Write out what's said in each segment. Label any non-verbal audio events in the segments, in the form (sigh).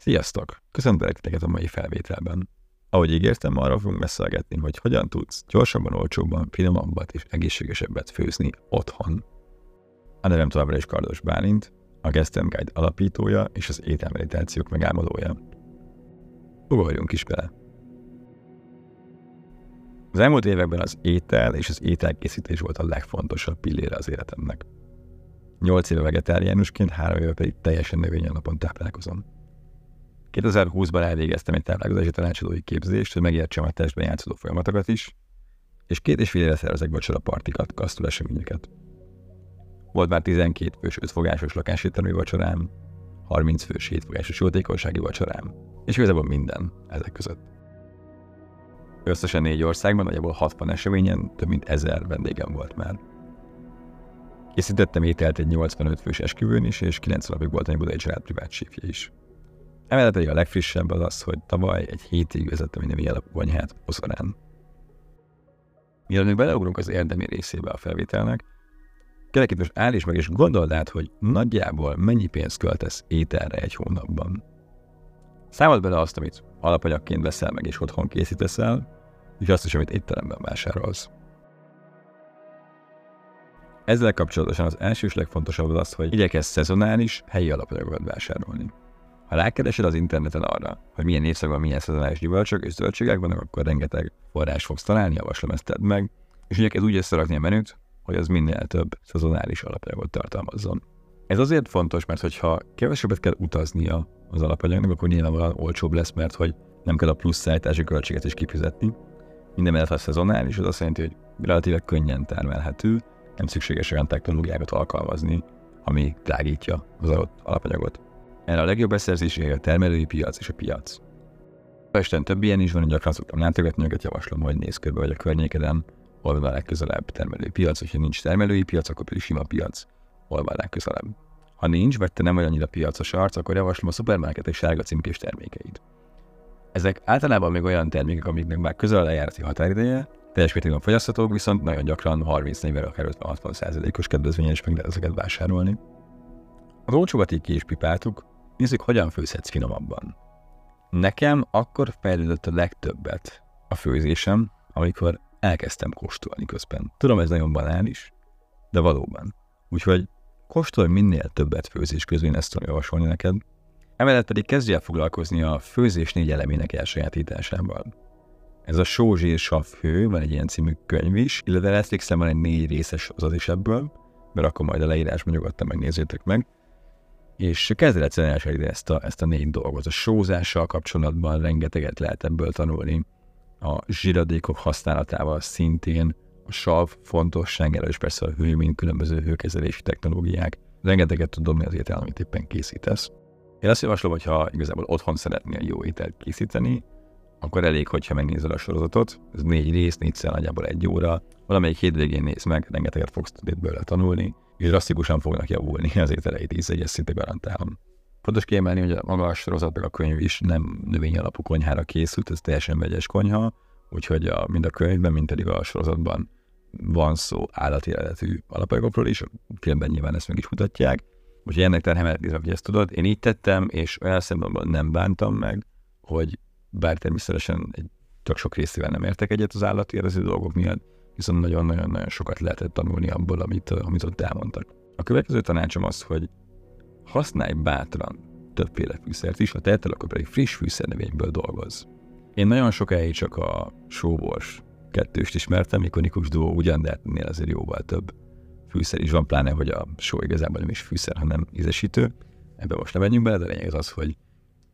Sziasztok! Köszöntelek titeket a mai felvételben. Ahogy ígértem, arra fogunk beszélgetni, hogy hogyan tudsz gyorsabban, olcsóbban, finomabbat és egészségesebbet főzni otthon. A nevem továbbra is Kardos Bálint, a Gestem Guide alapítója és az ételmeditációk megálmodója. Ugorjunk is bele! Az elmúlt években az étel és az ételkészítés volt a legfontosabb pillére az életemnek. Nyolc éve vegetáriánusként, három éve pedig teljesen növényalapon táplálkozom. 2020-ban elvégeztem egy táplálkozási tanácsadói képzést, hogy megértsem a testben játszódó folyamatokat is, és két és fél éve szervezek vacsora partikat, kasztul eseményeket. Volt már 12 fős 5 fogásos lakásételmi vacsorám, 30 fős 7 fogásos jótékonysági vacsorám, és igazából minden ezek között. Összesen négy országban, nagyjából 60 eseményen több mint ezer vendégem volt már. Készítettem ételt egy 85 fős esküvőn is, és 9 napig volt egy budai család privát is. Emellett a legfrissebb az az, hogy tavaly egy hétig vezettem nemi alapú konyhát Oszorán. Mielőtt beleugrunk az érdemi részébe a felvételnek, kérlek most áll is meg, és gondold át, hogy nagyjából mennyi pénzt költesz ételre egy hónapban. Számold bele azt, amit alapanyagként veszel meg és otthon készítesz el, és azt is, amit étteremben vásárolsz. Ezzel kapcsolatosan az első és legfontosabb az, hogy igyekezz szezonális, helyi alapanyagokat vásárolni. Ha rákeresed az interneten arra, hogy milyen évszakban milyen szezonális gyümölcsök és zöldségek vannak, akkor rengeteg forrás fogsz találni, javaslom ezt tedd meg, és igyekezz úgy összerakni a menüt, hogy az minél több szezonális alapanyagot tartalmazzon. Ez azért fontos, mert hogyha kevesebbet kell utaznia az alapanyagnak, akkor nyilvánvalóan olcsóbb lesz, mert hogy nem kell a plusz szállítási költséget is kifizetni. Minden mellett a szezonális, az azt jelenti, hogy relatíve könnyen termelhető, nem szükséges olyan technológiákat alkalmazni, ami drágítja az adott alapanyagot. Erre a legjobb beszerzési a termelői piac és a piac. Pesten több ilyen is van, gyakran szoktam látogatni, őket javaslom, hogy nézz körbe, vagy a környékeden, hol van a legközelebb termelői piac, hogyha nincs termelői piac, akkor pedig sima piac, hol van a legközelebb. Ha nincs, vagy te nem vagy annyira piacos arc, akkor javaslom a szupermarketek sárga címkés termékeit. Ezek általában még olyan termékek, amiknek már közel lejárati határideje, teljes mértékben fogyaszthatók, viszont nagyon gyakran 30-40 akár 50-60 százalékos kedvezményen is meg lehet ezeket vásárolni. Az olcsóbat így ki is pipáltuk, nézzük, hogyan főzhetsz finomabban. Nekem akkor fejlődött a legtöbbet a főzésem, amikor elkezdtem kóstolni közben. Tudom, ez nagyon banális, de valóban. Úgyhogy kóstolj minél többet főzés közben, ezt tudom javasolni neked. Emellett pedig kezdj el foglalkozni a főzés négy elemének elsajátításával. Ez a sózsír savhő, van egy ilyen című könyv is, illetve Netflixen van egy négy részes az is ebből, akkor majd a leírásban nyugodtan megnézzétek meg. És kezd egyszerűen elsajátítani ezt a, ezt a négy dolgot. A sózással kapcsolatban rengeteget lehet ebből tanulni. A zsiradékok használatával szintén, a sav fontosságára, és persze a hő, mint különböző hőkezelési technológiák. Rengeteget tud dobni az étel, amit éppen készítesz. Én azt javaslom, hogy ha igazából otthon szeretnél jó ételt készíteni, akkor elég, hogyha megnézel a sorozatot. Ez négy rész, négyszer nagyjából egy óra. Valamelyik hétvégén néz meg, rengeteget fogsz tudni belőle tanulni, és drasztikusan fognak javulni az ételeit íze, ezt szinte garantálom. Fontos kiemelni, hogy a maga a sorozat, a könyv is nem növény alapú konyhára készült, ez teljesen vegyes konyha, úgyhogy a, mind a könyvben, mind pedig a sorozatban van szó állati eredetű alapanyagokról is, a filmben nyilván ezt meg is mutatják. Úgyhogy ennek terhemet hogy ezt tudod, én így tettem, és olyan szempontból nem bántam meg, hogy bár természetesen egy csak sok részével nem értek egyet az állati eredetű dolgok miatt, viszont nagyon-nagyon-nagyon sokat lehetett tanulni abból, amit, amit ott elmondtak. A következő tanácsom az, hogy használj bátran többféle fűszert is, ha teheted, akkor pedig friss fűszernövényből dolgoz. Én nagyon sokáig csak a sóbors kettőst ismertem, ikonikus duó ugyan, de ennél azért jóval több fűszer is van, pláne, hogy a só igazából nem is fűszer, hanem ízesítő. Ebben most nem menjünk bele, de lényeg az az, hogy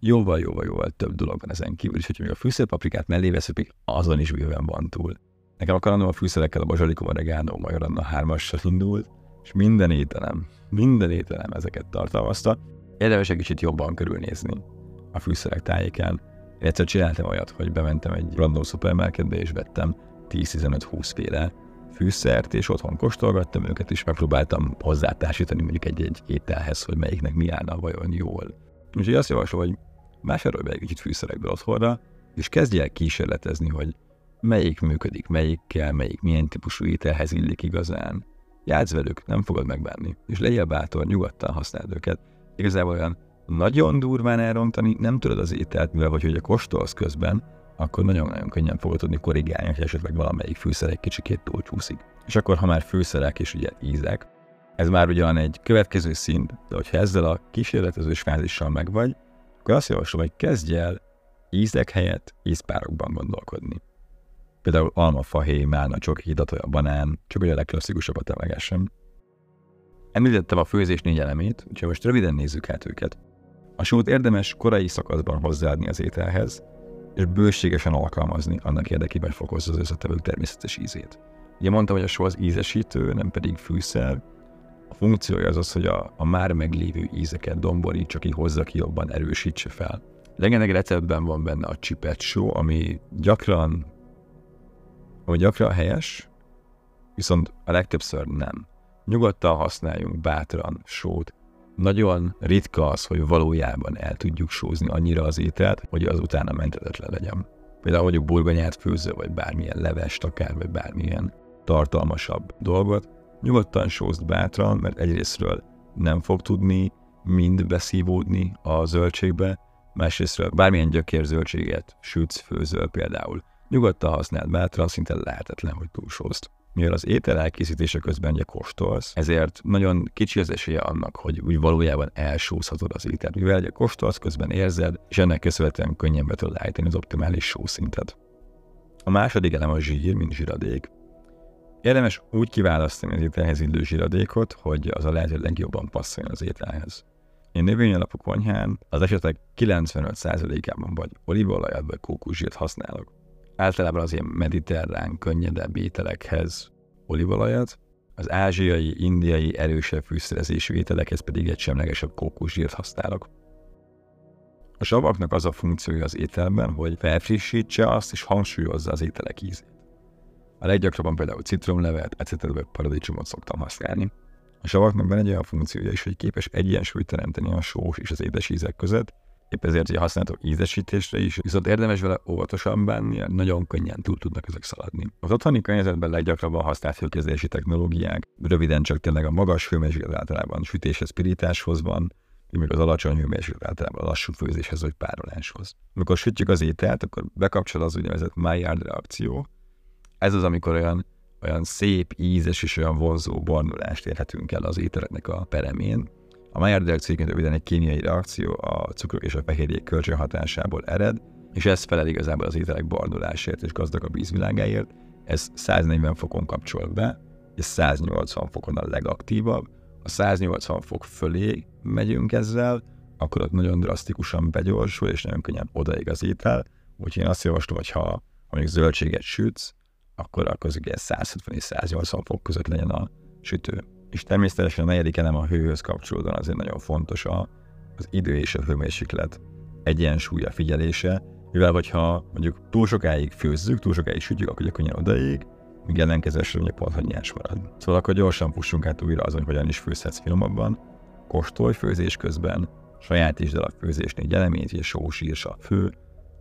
jóval, jóval, jóval több dolog van ezen kívül, és hogyha még a fűszerpaprikát mellé veszük, azon is bőven van túl. Nekem a a fűszerekkel a bazsalikom, oregano, majoranna hármassal indult, és minden ételem, minden ételem ezeket tartalmazta. Érdemes egy kicsit jobban körülnézni a fűszerek tájékán. Én egyszer csináltam olyat, hogy bementem egy random szupermarketbe, és vettem 10-15-20 féle fűszert, és otthon kóstolgattam őket, és megpróbáltam hozzátársítani mondjuk egy-egy ételhez, hogy melyiknek mi állna vajon jól. Úgyhogy azt javaslom, hogy vásárolj be egy kicsit fűszerekből otthonra, és kezdj el kísérletezni, hogy melyik működik, melyikkel, melyik milyen típusú ételhez illik igazán. Játsz velük, nem fogod megbánni, és legyél bátor, nyugodtan használd őket. Igazából olyan nagyon durván elrontani nem tudod az ételt, mivel hogy, hogy a kóstolsz közben, akkor nagyon-nagyon könnyen fogod tudni korrigálni, hogy esetleg valamelyik fűszer egy kicsikét túlcsúszik. És akkor, ha már fűszerek és ugye ízek, ez már ugyan egy következő szint, de hogyha ezzel a kísérletezős fázissal megvagy, akkor azt javaslom, hogy kezdj el ízek helyett ízpárokban gondolkodni. Például alma, fahéj, málna, csoki, a banán, csak hogy a legklasszikusabbat emlegessem. Említettem a főzés négy elemét, úgyhogy most röviden nézzük át őket. A sót érdemes korai szakaszban hozzáadni az ételhez, és bőségesen alkalmazni annak érdekében, hogy fokozza az összetevők természetes ízét. Ugye mondtam, hogy a só az ízesítő, nem pedig fűszer. A funkciója az az, hogy a, a már meglévő ízeket domborítsa ki, hozza ki jobban, erősítse fel. Legenleg receptben van benne a csipet só, ami gyakran, ami gyakran helyes, viszont a legtöbbször nem. Nyugodtan használjunk bátran sót. Nagyon ritka az, hogy valójában el tudjuk sózni annyira az ételt, hogy az utána mentetetlen legyen. Például mondjuk burgonyát főző, vagy bármilyen levest akár, vagy bármilyen tartalmasabb dolgot, nyugodtan sózd bátran, mert egyrésztről nem fog tudni mind beszívódni a zöldségbe, másrésztről bármilyen gyökérzöldséget sütsz, főzöl például. Nyugodtan használd bátran, szinte lehetetlen, hogy túlsózt mivel az étel elkészítése közben ugye kóstolsz, ezért nagyon kicsi az esélye annak, hogy úgy valójában elsózhatod az ételt, mivel ugye kóstolsz, közben érzed, és ennek köszönhetően könnyen be tudod állítani az optimális sószintet. A második elem a zsír, mint zsiradék. Érdemes úgy kiválasztani az ételhez illő zsiradékot, hogy az a lehető legjobban passzoljon az ételhez. Én növényalapú konyhán az esetek 95%-ában vagy olívaolajat vagy kókuszsírt használok általában az ilyen mediterrán, könnyedebb ételekhez olívolajat, az ázsiai, indiai erősebb fűszerezésű ételekhez pedig egy semlegesebb kókuszsírt használok. A savaknak az a funkciója az ételben, hogy felfrissítse azt és hangsúlyozza az ételek ízét. A leggyakrabban például citromlevet, ecetet paradicsomot szoktam használni. A savaknak van egy olyan funkciója is, hogy képes egyensúlyt teremteni a sós és az édes ízek között, épp ezért, hogy használhatók ízesítésre is, viszont érdemes vele óvatosan bánni, nagyon könnyen túl tudnak ezek szaladni. Az otthoni környezetben leggyakrabban használt főkészítési technológiák, röviden csak tényleg a magas hőmérséklet általában sütéshez, pirításhoz van, még az alacsony hőmérséklet általában lassú főzéshez vagy pároláshoz. Amikor sütjük az ételt, akkor bekapcsol az úgynevezett Maillard reakció. Ez az, amikor olyan, olyan szép, ízes és olyan vonzó barnulást érhetünk el az ételeknek a peremén, a Maillard reakció röviden egy kémiai reakció a cukrok és a fehérjék kölcsönhatásából ered, és ez felel igazából az ételek bardulásért és gazdag a vízvilágáért. Ez 140 fokon kapcsol be, és 180 fokon a legaktívabb. A 180 fok fölé megyünk ezzel, akkor ott nagyon drasztikusan begyorsul, és nagyon könnyen odaig az étel. Úgyhogy én azt javaslom, hogy ha mondjuk zöldséget sütsz, akkor akkor 170 és 180 fok között legyen a sütő. És természetesen a negyedik elem a hőhöz kapcsolódóan azért nagyon fontos a, az idő és a hőmérséklet egyensúlya figyelése, mivel hogyha mondjuk túl sokáig főzzük, túl sokáig sütjük, akkor könnyen odaig, míg ellenkezésre mondjuk pont, hogy nyers marad. Szóval akkor gyorsan fussunk át újra azon, hogy hogyan is főzhetsz finomabban, kóstolj főzés közben, sajátítsd el a főzés négy és sós, a fő,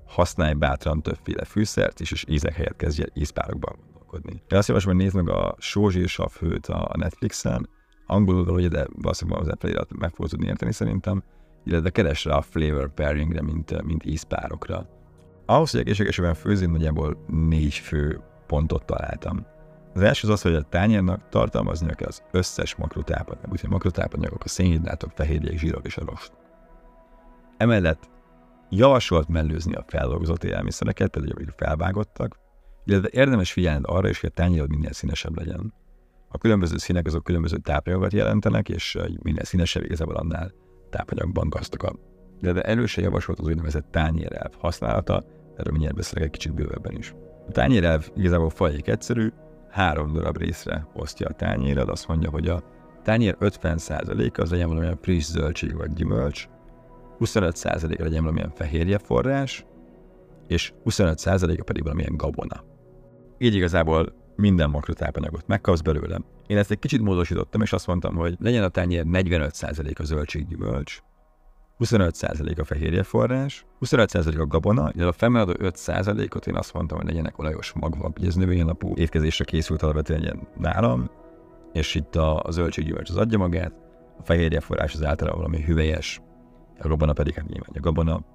használj bátran többféle fűszert is, és ízek helyett kezdj el ízpárokban gondolkodni. Én azt javaslom, hogy nézd meg a sózsírsav főt a Netflixen, angolul valahogy, de valószínűleg az Apple meg fogod tudni érteni szerintem, illetve keres rá a flavor pairingre, mint, mint ízpárokra. Ahhoz, hogy egészségesen főzni, nagyjából négy fő pontot találtam. Az első az az, hogy a tányérnak tartalmaznia kell az összes makrotápanyag, úgyhogy makrotápanyagok, a szénhidrátok, fehérjék, zsírok és a rost. Emellett javasolt mellőzni a feldolgozott élelmiszereket, például amik felvágottak, illetve érdemes figyelned arra is, hogy a tányérod minél színesebb legyen. A különböző színek azok különböző tápanyagokat jelentenek, és minél színesebb igazából annál tápanyagban gazdagabb. De elősen javasolt az úgynevezett tányérelv használata, erről mindjárt beszélek egy kicsit bővebben is. A tányérelv igazából fajék egyszerű, három darab részre osztja a tányéred, azt mondja, hogy a tányér 50%-a az legyen valamilyen friss zöldség vagy gyümölcs, 25%-a legyen valamilyen fehérje forrás, és 25%-a pedig valamilyen gabona így igazából minden makrotápanyagot megkapsz belőle. Én ezt egy kicsit módosítottam, és azt mondtam, hogy legyen a tányér 45% a zöldséggyümölcs, 25% a fehérje forrás, 25% a gabona, illetve a felmaradó 5%-ot én azt mondtam, hogy legyenek olajos magvak. Ugye ez növényalapú étkezésre készült alapvetően nálam, és itt a, a zöldséggyümölcs az adja magát, a fehérje forrás az általában valami hüvelyes, a gabona pedig hát nyilván a gabona.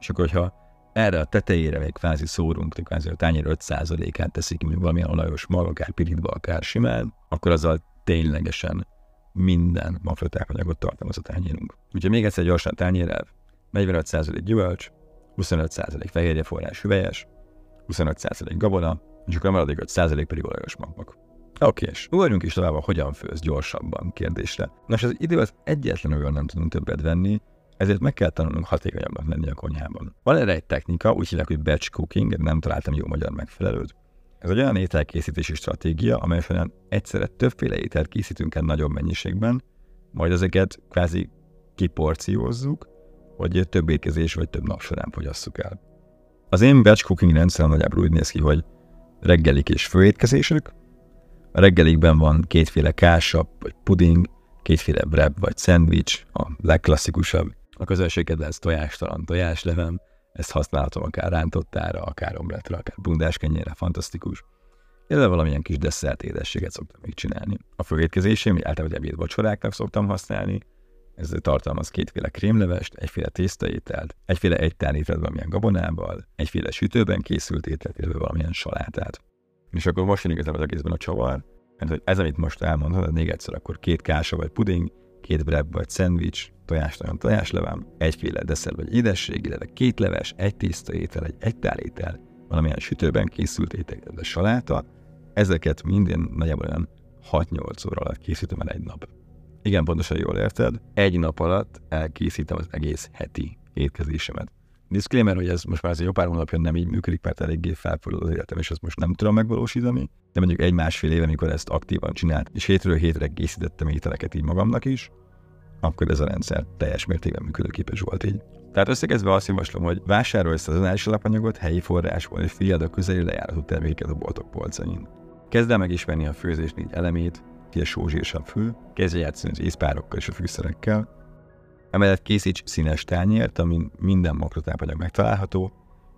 És akkor, hogyha erre a tetejére még kvázi szórunk, kvázi a tányér 5%-át teszik, mint valamilyen olajos mag, akár pirítva, akár simán, akkor azzal ténylegesen minden makrotápanyagot tartalmaz a tányérunk. Úgyhogy még egyszer gyorsan tányérelv, 45% gyümölcs, 25% fehérje forrás hüvelyes, 25% gabona, és akkor a maradék 5% pedig olajos magmak. Oké, és ugorjunk is tovább a hogyan főz gyorsabban kérdésre. Nos, az idő az egyetlen olyan nem tudunk többet venni, ezért meg kell tanulnunk hatékonyabbnak lenni a konyhában. Van erre egy technika, úgy hívják, hogy batch cooking, nem találtam jó magyar megfelelőt. Ez egy olyan ételkészítési stratégia, amely során egyszerre többféle ételt készítünk el nagyobb mennyiségben, majd ezeket kvázi kiporciózzuk, hogy több étkezés vagy több nap során fogyasszuk el. Az én batch cooking rendszerem nagyjából úgy néz ki, hogy reggelik és főétkezések, a reggelikben van kétféle kásap vagy puding, kétféle wrap vagy szendvics, a legklasszikusabb. A közönség kedvenc tojástalan tojáslevem, ezt használhatom akár rántottára, akár omletre, akár bundáskenyére, fantasztikus. Illetve valamilyen kis desszert édességet szoktam még csinálni. A főétkezésém, általában ebéd vacsoráknak szoktam használni, ez tartalmaz kétféle krémlevest, egyféle tésztaételt, egyféle egy ételt valamilyen gabonával, egyféle sütőben készült ételt, illetve valamilyen salátát. És akkor most jön igazából az egészben a csavar, mert hogy ez, amit most elmondod, még egyszer, akkor két kása vagy puding, két wrap vagy szendvics, tojás nagyon tojáslevem, egyféle desszert vagy édesség, illetve két leves, egy tiszta étel, egy egytálétel, valamilyen sütőben készült étel, de saláta, ezeket minden nagyjából olyan 6-8 óra alatt készítem el egy nap. Igen, pontosan jól érted. Egy nap alatt elkészítem az egész heti étkezésemet. Disclaimer, hogy ez most már azért jó pár hónapja nem így működik, mert eléggé felfordul az életem, és ezt most nem tudom megvalósítani. De mondjuk egy-másfél éve, amikor ezt aktívan csinált, és hétről hétre készítettem ételeket így magamnak is, akkor ez a rendszer teljes mértékben működőképes volt így. Tehát összegezve azt javaslom, hogy vásárolj szezonális alapanyagot helyi forrásból, és figyeld a közeli lejáratú terméket a boltok polcain. Kezd el megismerni a főzés négy elemét, ki a sózsírsabb fő, kezdj játszani az észpárokkal és a fűszerekkel, Emellett készíts színes tányért, amin minden makrotápanyag megtalálható,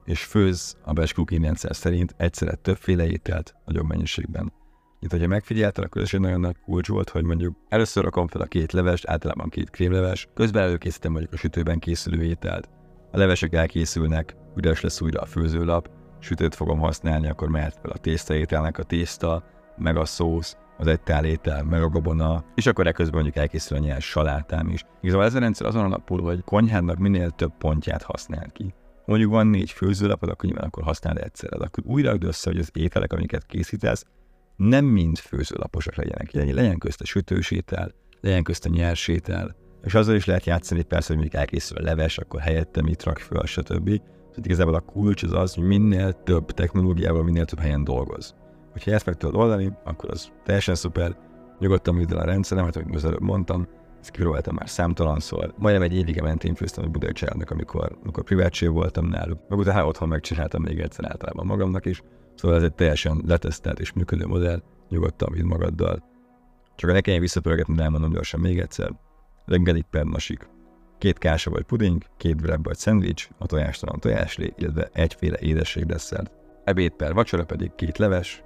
és főz a batch cooking rendszer szerint egyszerre többféle ételt nagyobb mennyiségben. Itt, hogyha megfigyelted, akkor ez egy nagyon nagy kulcs volt, hogy mondjuk először rakom fel a két levest, általában két krémleves, közben előkészítem mondjuk a sütőben készülő ételt. A levesek elkészülnek, üres lesz újra a főzőlap, sütőt fogom használni, akkor mehet fel a tésztaételnek a tészta, meg a szósz, az egy tál étel, meg a gabona, és akkor ekközben mondjuk elkészül a nyers salátám is. Igazából ez a rendszer azon alapul, hogy konyhádnak minél több pontját használ ki. Mondjuk van négy főzőlapod, akkor nyilván akkor használod egyszerre, akkor újra össze, hogy az ételek, amiket készítesz, nem mind főzőlaposak legyenek. Legyen közt a sütős étel, legyen közt a nyers étel, és azzal is lehet játszani, persze, hogy mondjuk elkészül a leves, akkor helyette mit rak föl, stb. Tehát igazából a kulcs az az, hogy minél több technológiával, minél több helyen dolgoz. Hogyha ezt meg tudod oldani, akkor az teljesen szuper. Nyugodtan műd el a rendszeremet, ahogy az előbb mondtam, ezt kipróbáltam már számtalanszor. Majdnem egy évig mentén főztem a Budai családnak, amikor, amikor privátség voltam náluk. Meg utána otthon megcsináltam még egyszer általában magamnak is. Szóval ez egy teljesen letesztelt és működő modell, nyugodtan vidd magaddal. Csak a ne kelljen visszapörgetni, elmondom gyorsan még egyszer. Reggelig per nasik. Két kása vagy puding, két wrap vagy szendvics, a tojástalan tojáslé, illetve egyféle édesség desszert. Ebéd per vacsora pedig két leves,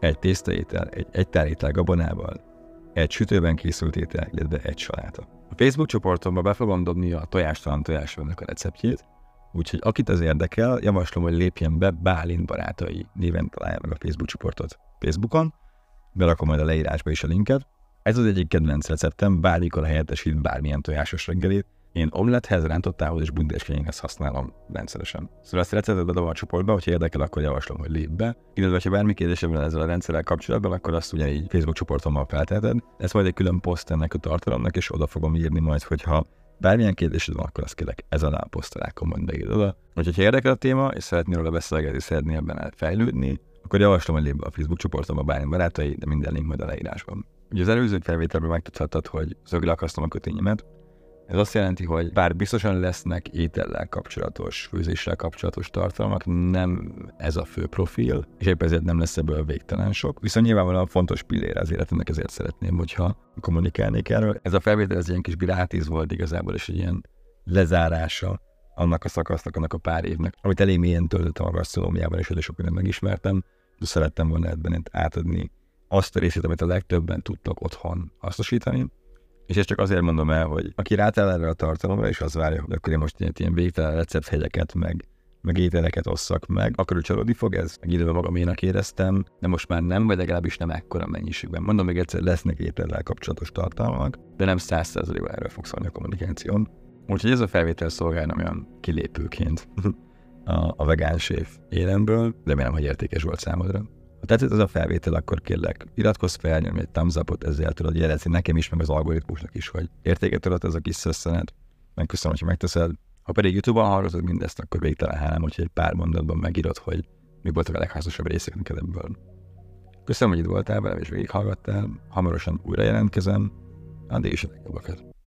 egy tésztaétel, egy egytálétel gabonával, egy sütőben készült étel, illetve egy saláta. A Facebook csoportomba be fogom dobni a tojástalan tojásvonnak a receptjét, úgyhogy akit az érdekel, javaslom, hogy lépjen be Bálint barátai néven találja meg a Facebook csoportot Facebookon, berakom majd a leírásba is a linket. Ez az egyik kedvenc receptem, bármikor helyettesít bármilyen tojásos reggelét, én omlethez, rántottához és bundéskenyéhez használom rendszeresen. Szóval ezt receptet bedobom a csoportba, hogyha érdekel, akkor javaslom, hogy lép be. Illetve, ha bármi kérdésem van ezzel a rendszerrel kapcsolatban, akkor azt ugyanígy Facebook csoportommal felteheted. Ez majd egy külön poszt ennek a tartalomnak, és oda fogom írni majd, hogyha bármilyen kérdésed van, akkor azt kérlek ez alá a poszt alá majd beírd oda. Vagy ha érdekel a téma, és szeretnél róla beszélgetni, szeretnél ebben fejlődni, akkor javaslom, hogy lép be a Facebook csoportomba bármi barátai, de minden link majd a leírásban. Ugye az előző felvételben megtudhattad, hogy szögileg a kötényemet, ez azt jelenti, hogy bár biztosan lesznek étellel kapcsolatos, főzéssel kapcsolatos tartalmak, nem ez a fő profil, és épp ezért nem lesz ebből végtelen sok. Viszont nyilvánvalóan fontos pillér az életemnek, ezért szeretném, hogyha kommunikálnék erről. Ez a felvétel ez ilyen kis bilátíz volt igazából, és egy ilyen lezárása annak a szakasznak, annak a pár évnek, amit elég mélyen töltöttem a gasztronómiában, és elég sok mindent megismertem, de szerettem volna ebben átadni azt a részét, amit a legtöbben tudtak otthon hasznosítani, És ezt csak azért mondom el, hogy aki rátáll erre a tartalomra, és az várja, hogy akkor én most ilyen, ilyen végtelen recepthegyeket, meg, meg ételeket osszak meg, akkor ő csalódni fog ez? Meg időben magaménak éreztem, de most már nem, vagy legalábbis nem ekkora mennyiségben. Mondom még egyszer, lesznek étellel kapcsolatos tartalmak, de nem százszerzalékban erről fog szólni a kommunikáción. Úgyhogy ez a felvétel szolgálna olyan kilépőként (laughs) a, a vegán séf élemből, remélem, hogy értékes volt számodra. Ha tetszett az a felvétel, akkor kérlek, iratkozz fel, nyomj egy thumbs up ezzel tudod jelezni nekem is, meg az algoritmusnak is, hogy értéket adott ez a kis szösszenet. Megköszönöm, hogy megteszed. Ha pedig YouTube-on hallgatod mindezt, akkor végtelen hálám, hogy egy pár mondatban megírod, hogy mi voltak a leghasznosabb részek neked ebből. Köszönöm, hogy itt voltál velem és végighallgattál. Hamarosan újra jelentkezem. Addig is a legjobbakat.